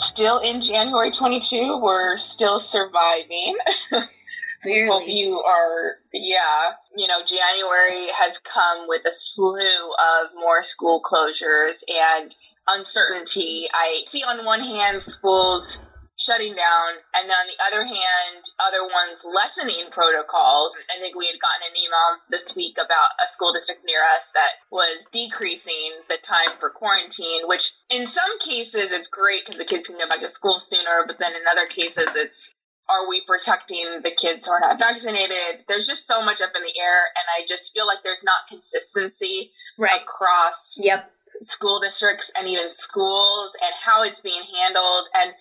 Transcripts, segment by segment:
still in January 22. We're still surviving. Hope you are, yeah. You know, January has come with a slew of more school closures and uncertainty. I see on one hand schools shutting down, and then on the other hand, other ones lessening protocols. I think we had gotten an email this week about a school district near us that was decreasing the time for quarantine, which in some cases it's great because the kids can get back to school sooner, but then in other cases it's are we protecting the kids who are not vaccinated? There's just so much up in the air, and I just feel like there's not consistency right. across yep. school districts and even schools and how it's being handled. And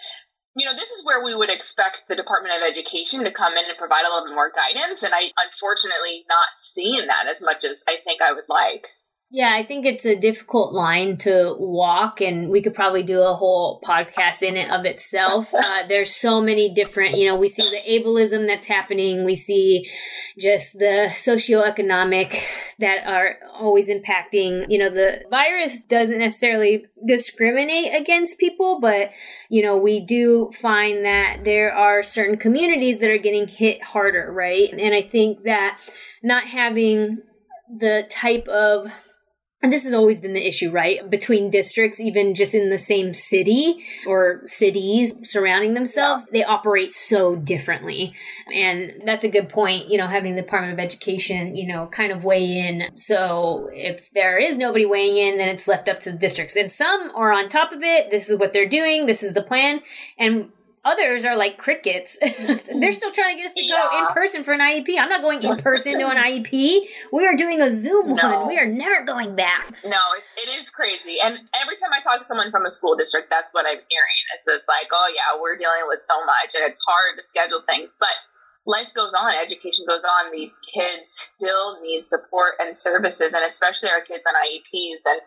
you know, this is where we would expect the Department of Education to come in and provide a little bit more guidance. And I, unfortunately, not seeing that as much as I think I would like. Yeah, I think it's a difficult line to walk, and we could probably do a whole podcast in it of itself. Uh, there's so many different, you know, we see the ableism that's happening, we see just the socioeconomic that are always impacting. You know, the virus doesn't necessarily discriminate against people, but, you know, we do find that there are certain communities that are getting hit harder, right? And I think that not having the type of and this has always been the issue, right? Between districts, even just in the same city or cities surrounding themselves, they operate so differently. And that's a good point, you know, having the Department of Education, you know, kind of weigh in. So if there is nobody weighing in, then it's left up to the districts. And some are on top of it. This is what they're doing. This is the plan. And Others are like crickets. They're still trying to get us to Yeah. go in person for an IEP. I'm not going in person to an IEP. We are doing a Zoom No. one. We are never going back. No, it, it is crazy. And every time I talk to someone from a school district, that's what I'm hearing. It's just like, oh, yeah, we're dealing with so much and it's hard to schedule things. But life goes on, education goes on. These kids still need support and services, and especially our kids on IEPs, and,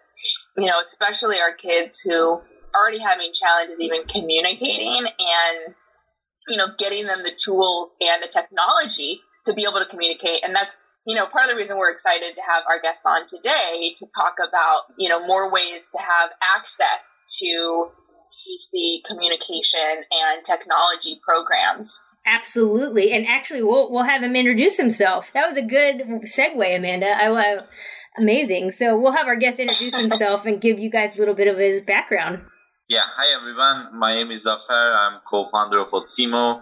you know, especially our kids who already having challenges even communicating and, you know, getting them the tools and the technology to be able to communicate. And that's you know, part of the reason we're excited to have our guests on today to talk about, you know, more ways to have access to PC communication and technology programs. Absolutely. And actually, we'll, we'll have him introduce himself. That was a good segue, Amanda. I, love Amazing. So we'll have our guest introduce himself and give you guys a little bit of his background. Yeah, hi everyone. My name is Zafer. I'm co-founder of Otsimo.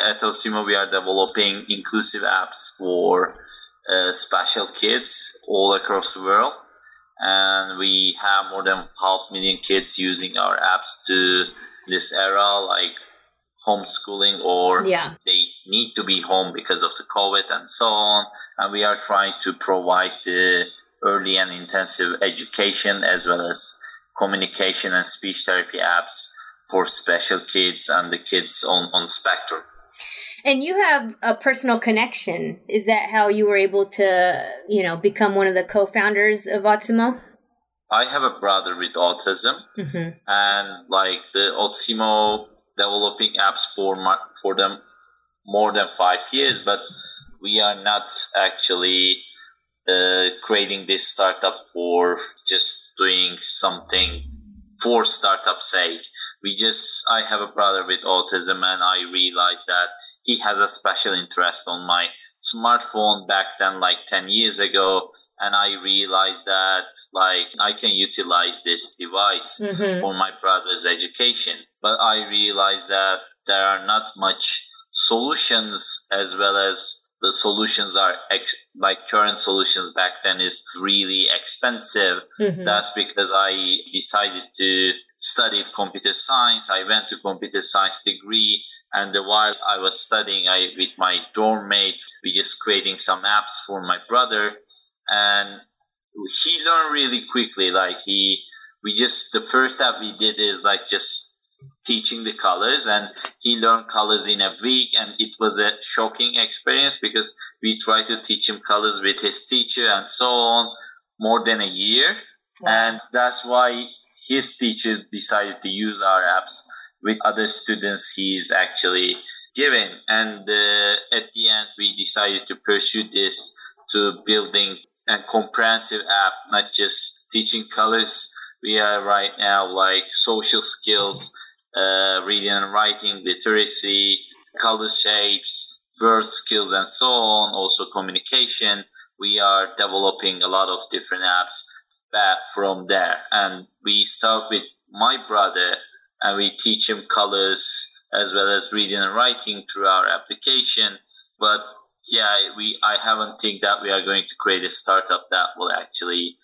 At Otsimo, we are developing inclusive apps for uh, special kids all across the world, and we have more than half million kids using our apps to this era, like homeschooling or Yeah. they need to be home because of the COVID and so on. And we are trying to provide the early and intensive education as well as communication and speech therapy apps for special kids and the kids on, on spectrum. And you have a personal connection. Is that how you were able to, you know, become one of the co-founders of Otsimo? I have a brother with autism Mm-hmm. and like the Otsimo developing apps for my, for them more than five years, but we are not actually uh, creating this startup for just doing something for startup sake. We just, I have a brother with autism and I realized that he has a special interest on my smartphone back then, like 10 years ago. And I realized that like I can utilize this device Mm-hmm. for my brother's education. But I realized that there are not much solutions as well as the solutions are ex- like current solutions back then is really expensive. Mm-hmm. That's because I decided to study computer science. I went to computer science degree and while I was studying, I with my dorm mate, we just creating some apps for my brother and he learned really quickly. Like he, we just the first app we did is like just teaching the colors and he learned colors in a week and it was a shocking experience because we tried to teach him colors with his teacher and so on more than a year. Wow. and that's why his teachers decided to use our apps with other students he's actually giving and uh, at the end we decided to pursue this to building a comprehensive app not just teaching colors. We are right now like social skills uh, reading and writing, literacy, color shapes, word skills, and so on. Also communication. We are developing a lot of different apps back from there, and we start with my brother, and we teach him colors as well as reading and writing through our application. But yeah, we I haven't think that we are going to create a startup that will actually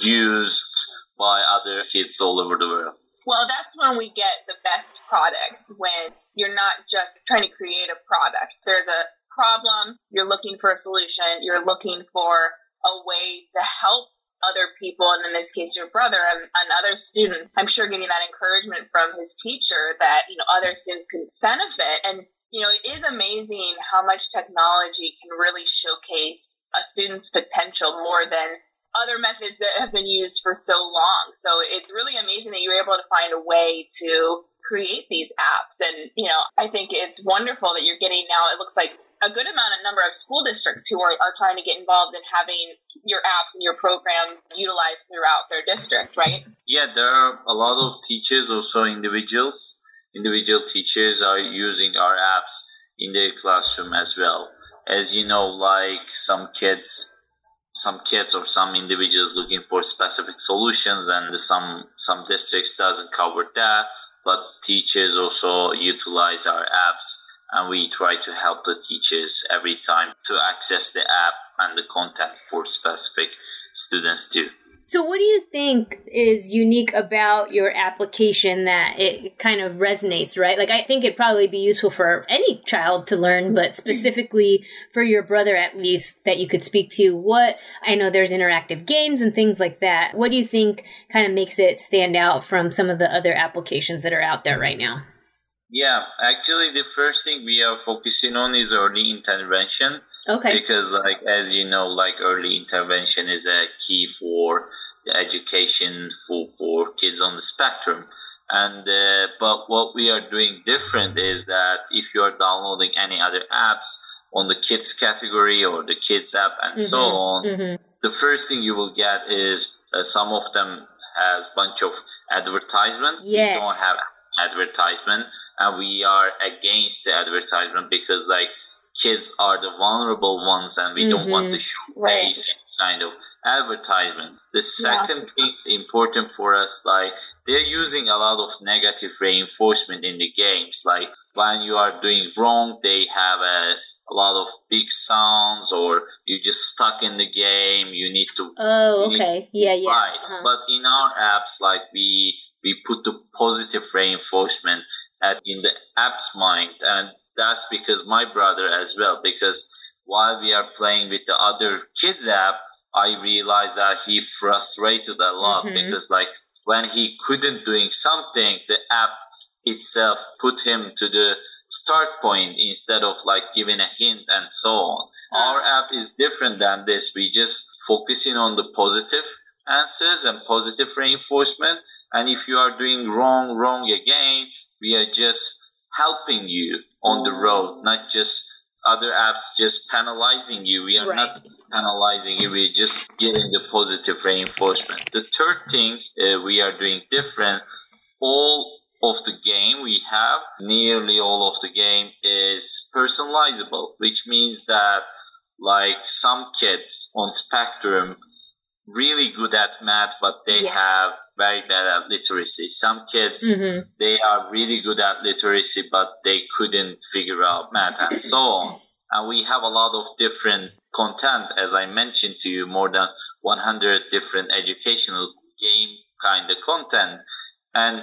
used by other kids all over the world. Well, that's when we get the best products when you're not just trying to create a product. There's a problem, you're looking for a solution, you're looking for a way to help other people, and in this case, your brother and another student. I'm sure getting that encouragement from his teacher that, you know, other students can benefit. And, you know, it is amazing how much technology can really showcase a student's potential more than other methods that have been used for so long. So it's really amazing that you were able to find a way to create these apps. And, you know, I think it's wonderful that you're getting now, it looks like a good amount of number of school districts who are, are trying to get involved in having your apps and your program utilized throughout their district, right? Yeah, there are a lot of teachers, also individuals. Individual teachers are using our apps in their classroom as well. As you know, like some kids some kids or some individuals looking for specific solutions and some some districts doesn't cover that but teachers also utilize our apps and we try to help the teachers every time to access the app and the content for specific students too so, what do you think is unique about your application that it kind of resonates, right? Like, I think it'd probably be useful for any child to learn, mm-hmm. but specifically for your brother, at least, that you could speak to. What I know there's interactive games and things like that. What do you think kind of makes it stand out from some of the other applications that are out there right now? Yeah, actually, the first thing we are focusing on is early intervention. Okay. Because, like, as you know, like early intervention is a key for the education for for kids on the spectrum. And uh, but what we are doing different is that if you are downloading any other apps on the kids category or the kids app and mm-hmm. so on, mm-hmm. the first thing you will get is uh, some of them has bunch of advertisement. Yes. You don't have advertisement and we are against the advertisement because like kids are the vulnerable ones and we mm-hmm. don't want to mm-hmm. showcase right. kind of advertisement the second yeah. thing important for us like they're using a lot of negative reinforcement in the games like when you are doing wrong they have a a lot of big sounds or you're just stuck in the game you need to oh okay yeah yeah uh-huh. but in our apps like we we put the positive reinforcement at in the app's mind and that's because my brother as well because while we are playing with the other kids app i realized that he frustrated a lot mm-hmm. because like when he couldn't doing something the app itself put him to the start point instead of like giving a hint and so on. Ah. Our app is different than this. We just focusing on the positive answers and positive reinforcement. And if you are doing wrong, wrong again, we are just helping you on the road, not just other apps just penalizing you. We are right. not penalizing you. We're just giving the positive reinforcement. The third thing uh, we are doing different, all of the game we have, nearly all of the game is personalizable, which means that like some kids on spectrum really good at math, but they yes. have very bad at literacy. Some kids mm-hmm. they are really good at literacy, but they couldn't figure out math and so on. And we have a lot of different content, as I mentioned to you, more than 100 different educational game kind of content. And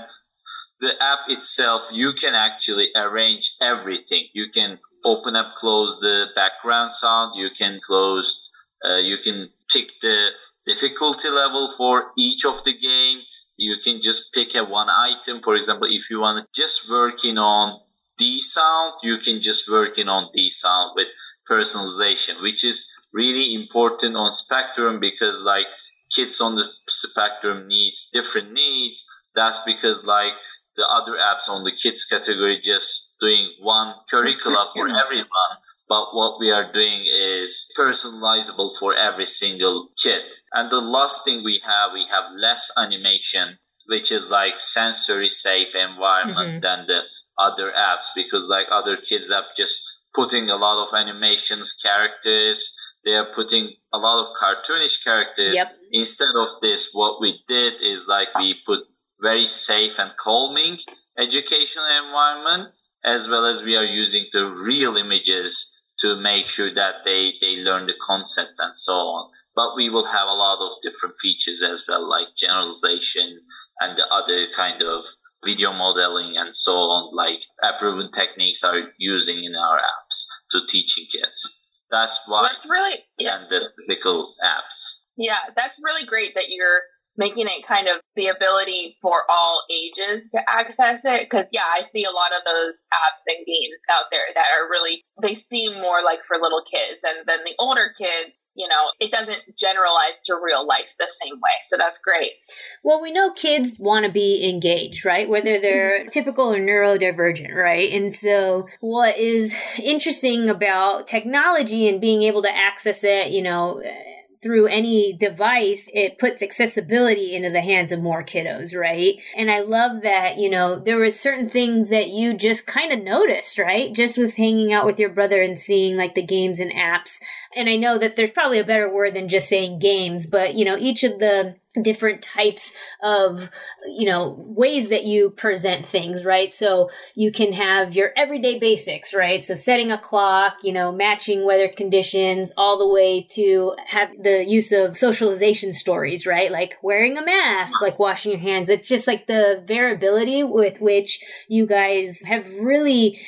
the app itself, you can actually arrange everything. You can open up, close the background sound. You can close, uh, you can pick the difficulty level for each of the game. You can just pick a one item. For example if you want just working on d sound you can just working on d sound with personalization which is really important on spectrum because like kids on the spectrum needs different needs. That's because like the other apps on the kids category just doing one curricula for everyone but what we are doing is personalizable for every single kid and the last thing we have we have less animation which is like sensory safe environment mm-hmm. than the other apps because like other kids have just putting a lot of animations characters they are putting a lot of cartoonish characters yep. instead of this what we did is like we put very safe and calming educational environment as well as we are using the real images to make sure that they, they learn the concept and so on. But we will have a lot of different features as well, like generalization and the other kind of video modeling and so on, like proven techniques are using in our apps to teaching kids. That's why that's really yeah. and the typical apps. Yeah, that's really great that you're making it kind of the ability for all ages to access it. Because, yeah, I see a lot of those apps and games out there that are really, they seem more like for little kids. And then the older kids, you know, it doesn't generalize to real life the same way. So that's great. Well, we know kids want to be engaged, right? Whether they're mm-hmm. typical or neurodivergent, right? And so what is interesting about technology and being able to access it, you know, through any device, it puts accessibility into the hands of more kiddos, right? And I love that, you know, there were certain things that you just kind of noticed, right? Just with hanging out with your brother and seeing like the games and apps. And I know that there's probably a better word than just saying games, but you know, each of the different types of you know ways that you present things right? So you can have your everyday basics right? So setting a clock you know matching weather conditions all the way to have the use of socialization stories right? Like wearing a mask like washing your hands. It's just like the variability with which you guys have really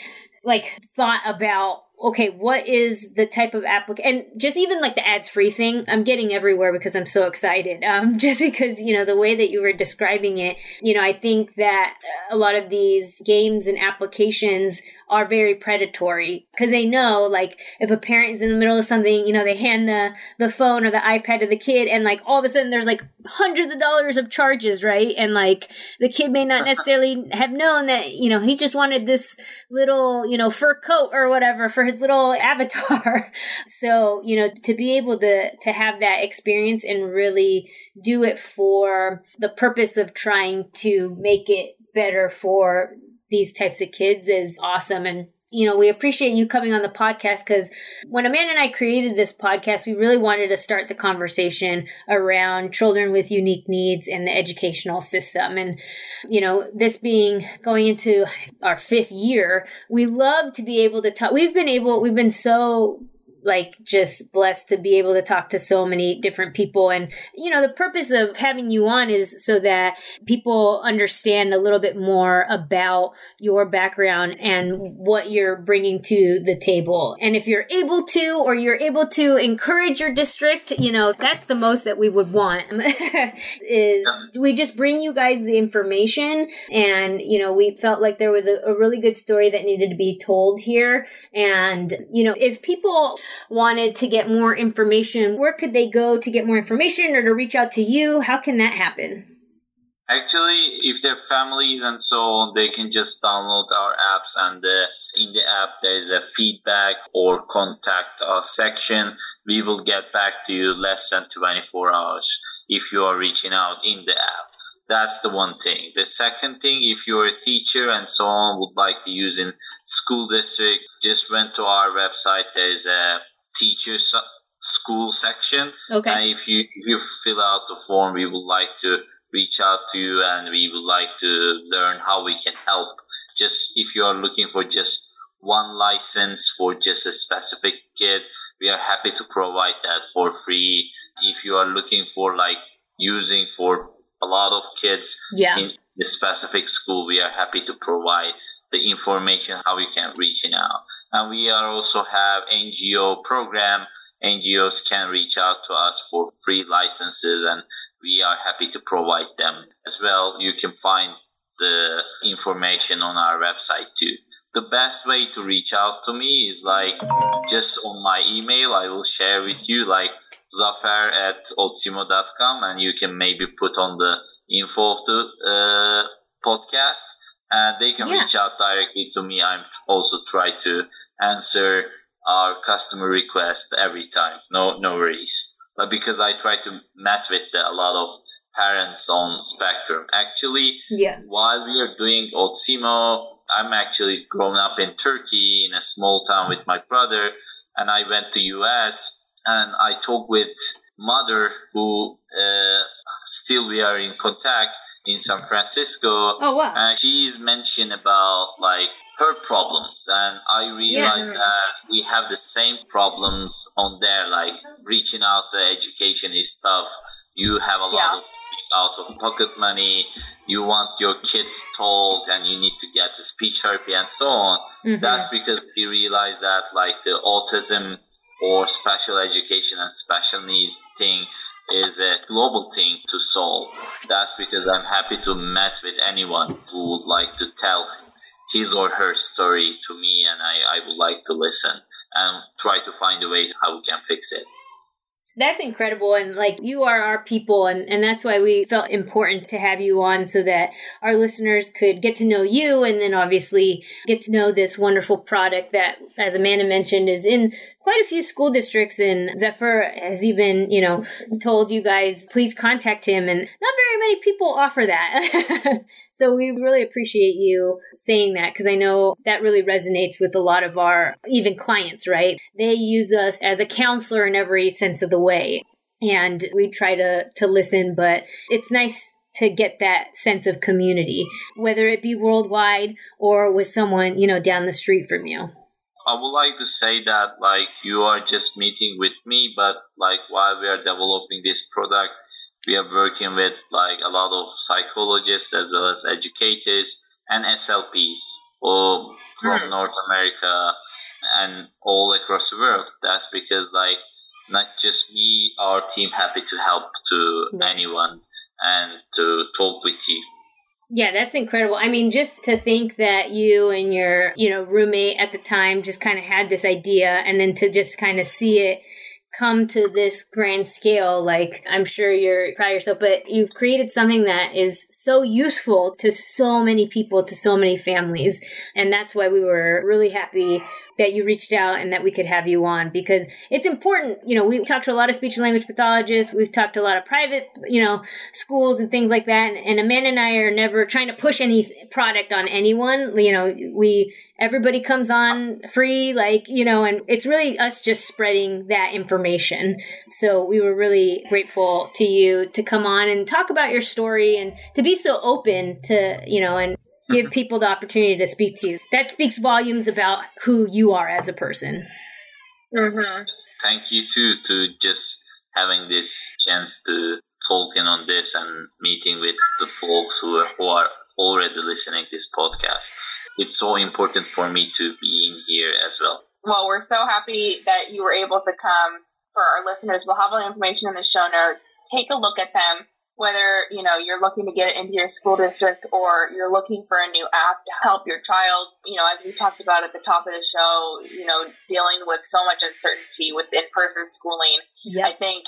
like thought about okay, what is the type of application? And just even like the ads free thing, I'm getting everywhere because I'm so excited. Um, just because, you know, the way that you were describing it, you know, I think that a lot of these games and applications are very predatory because they know like if a parent is in the middle of something, you know, they hand the, the phone or the iPad to the kid and like all of a sudden there's like hundreds of dollars of charges, right? And like the kid may not necessarily have known that, you know, he just wanted this little, you know, fur coat or whatever for his little avatar. so, you know, to be able to, to have that experience and really do it for the purpose of trying to make it better for these types of kids is awesome. And you know, we appreciate you coming on the podcast because when Amanda and I created this podcast, we really wanted to start the conversation around children with unique needs and the educational system. And, you know, this being going into our fifth year, we love to be able to talk. We've been able, we've been so like just blessed to be able to talk to so many different people. And, you know, the purpose of having you on is so that people understand a little bit more about your background and what you're bringing to the table. And if you're able to, or you're able to encourage your district, you know, that's the most that we would want is we just bring you guys the information. And, you know, we felt like there was a, a really good story that needed to be told here. And, you know, if people wanted to get more information, where could they go to get more information or to reach out to you? How can that happen? Actually, if they're families and so on, they can just download our apps, and uh, in the app there is a feedback or contact us section. We will get back to you less than 24 hours if you are reaching out in the app. That's the one thing. The second thing, if you're a teacher and so on, would like to use in school district, just went to our website. There's a teacher school section. Okay. And if you if you fill out the form, we would like to reach out to you and we would like to learn how we can help. Just if you are looking for just one license for just a specific kid, we are happy to provide that for free. If you are looking for like using for a lot of kids yeah. in the specific school, we are happy to provide the information how you can reach out. And we are also have NGO program NGOs can reach out to us for free licenses, and we are happy to provide them as well. You can find the information on our website too. The best way to reach out to me is like just on my email. I will share with you like zafer at otsimo.com and you can maybe put on the info of the uh, podcast and they can yeah. reach out directly to me. I'm also try to answer our customer request every time. No, no worries. But because I try to meet with a lot of parents on spectrum. Actually, yeah. while we are doing Otsimo, I'm actually grown up in Turkey in a small town with my brother, and I went to US and I talked with mother who uh, still we are in contact in San Francisco. Oh wow! And she's mentioned about like her problems, and I realized yeah. that we have the same problems on there. Like reaching out, the education is tough. You have a lot yeah. of out of pocket money. You want your kids told, and you need to get the speech therapy and so on. Mm-hmm. That's because we realize that like the autism or special education and special needs thing is a global thing to solve. That's because I'm happy to meet with anyone who would like to tell his or her story to me and I, I would like to listen and try to find a way how we can fix it that's incredible and like you are our people and, and that's why we felt important to have you on so that our listeners could get to know you and then obviously get to know this wonderful product that as amanda mentioned is in quite a few school districts and Zafer has even, you know, told you guys, please contact him. And not very many people offer that. so we really appreciate you saying that because I know that really resonates with a lot of our even clients, right? They use us as a counselor in every sense of the way. And we try to, to listen, but it's nice to get that sense of community, whether it be worldwide or with someone, you know, down the street from you. I would like to say that like you are just meeting with me, but like while we are developing this product, we are working with like a lot of psychologists as well as educators and SLPs or from mm. North America and all across the world. That's because like not just me, our team happy to help to mm. anyone and to talk with you. Yeah, that's incredible. I mean, just to think that you and your, you know, roommate at the time just kind of had this idea and then to just kind of see it come to this grand scale like i'm sure you're proud of yourself but you've created something that is so useful to so many people to so many families and that's why we were really happy that you reached out and that we could have you on because it's important. You know, we talked to a lot of speech and language pathologists. We've talked to a lot of private, you know, schools and things like that. And, and Amanda and I are never trying to push any product on anyone. You know, we, everybody comes on free, like, you know, and it's really us just spreading that information. So we were really grateful to you to come on and talk about your story and to be so open to, you know, and give people the opportunity to speak to you. That speaks volumes about who you are as a person. Mm-hmm. Thank you too to just having this chance to talking on this and meeting with the folks who are, who are already listening to this podcast. It's so important for me to be in here as well. Well, we're so happy that you were able to come. For our listeners, we'll have all the information in the show notes. Take a look at them whether you know you're looking to get it into your school district or you're looking for a new app to help your child you know as we talked about at the top of the show you know dealing with so much uncertainty with in-person schooling yep. i think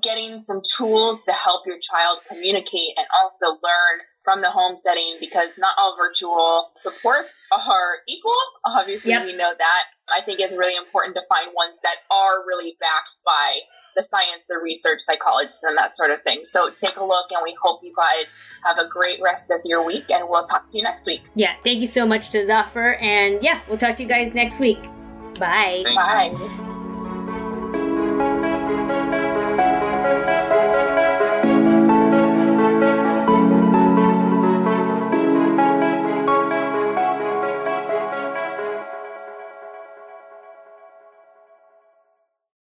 getting some tools to help your child communicate and also learn from the home setting because not all virtual supports are equal obviously yep. we know that i think it's really important to find ones that are really backed by the science, the research, psychologists, and that sort of thing. So take a look, and we hope you guys have a great rest of your week, and we'll talk to you next week. Yeah, thank you so much to Zafer, and yeah, we'll talk to you guys next week. Bye. Thank Bye. You.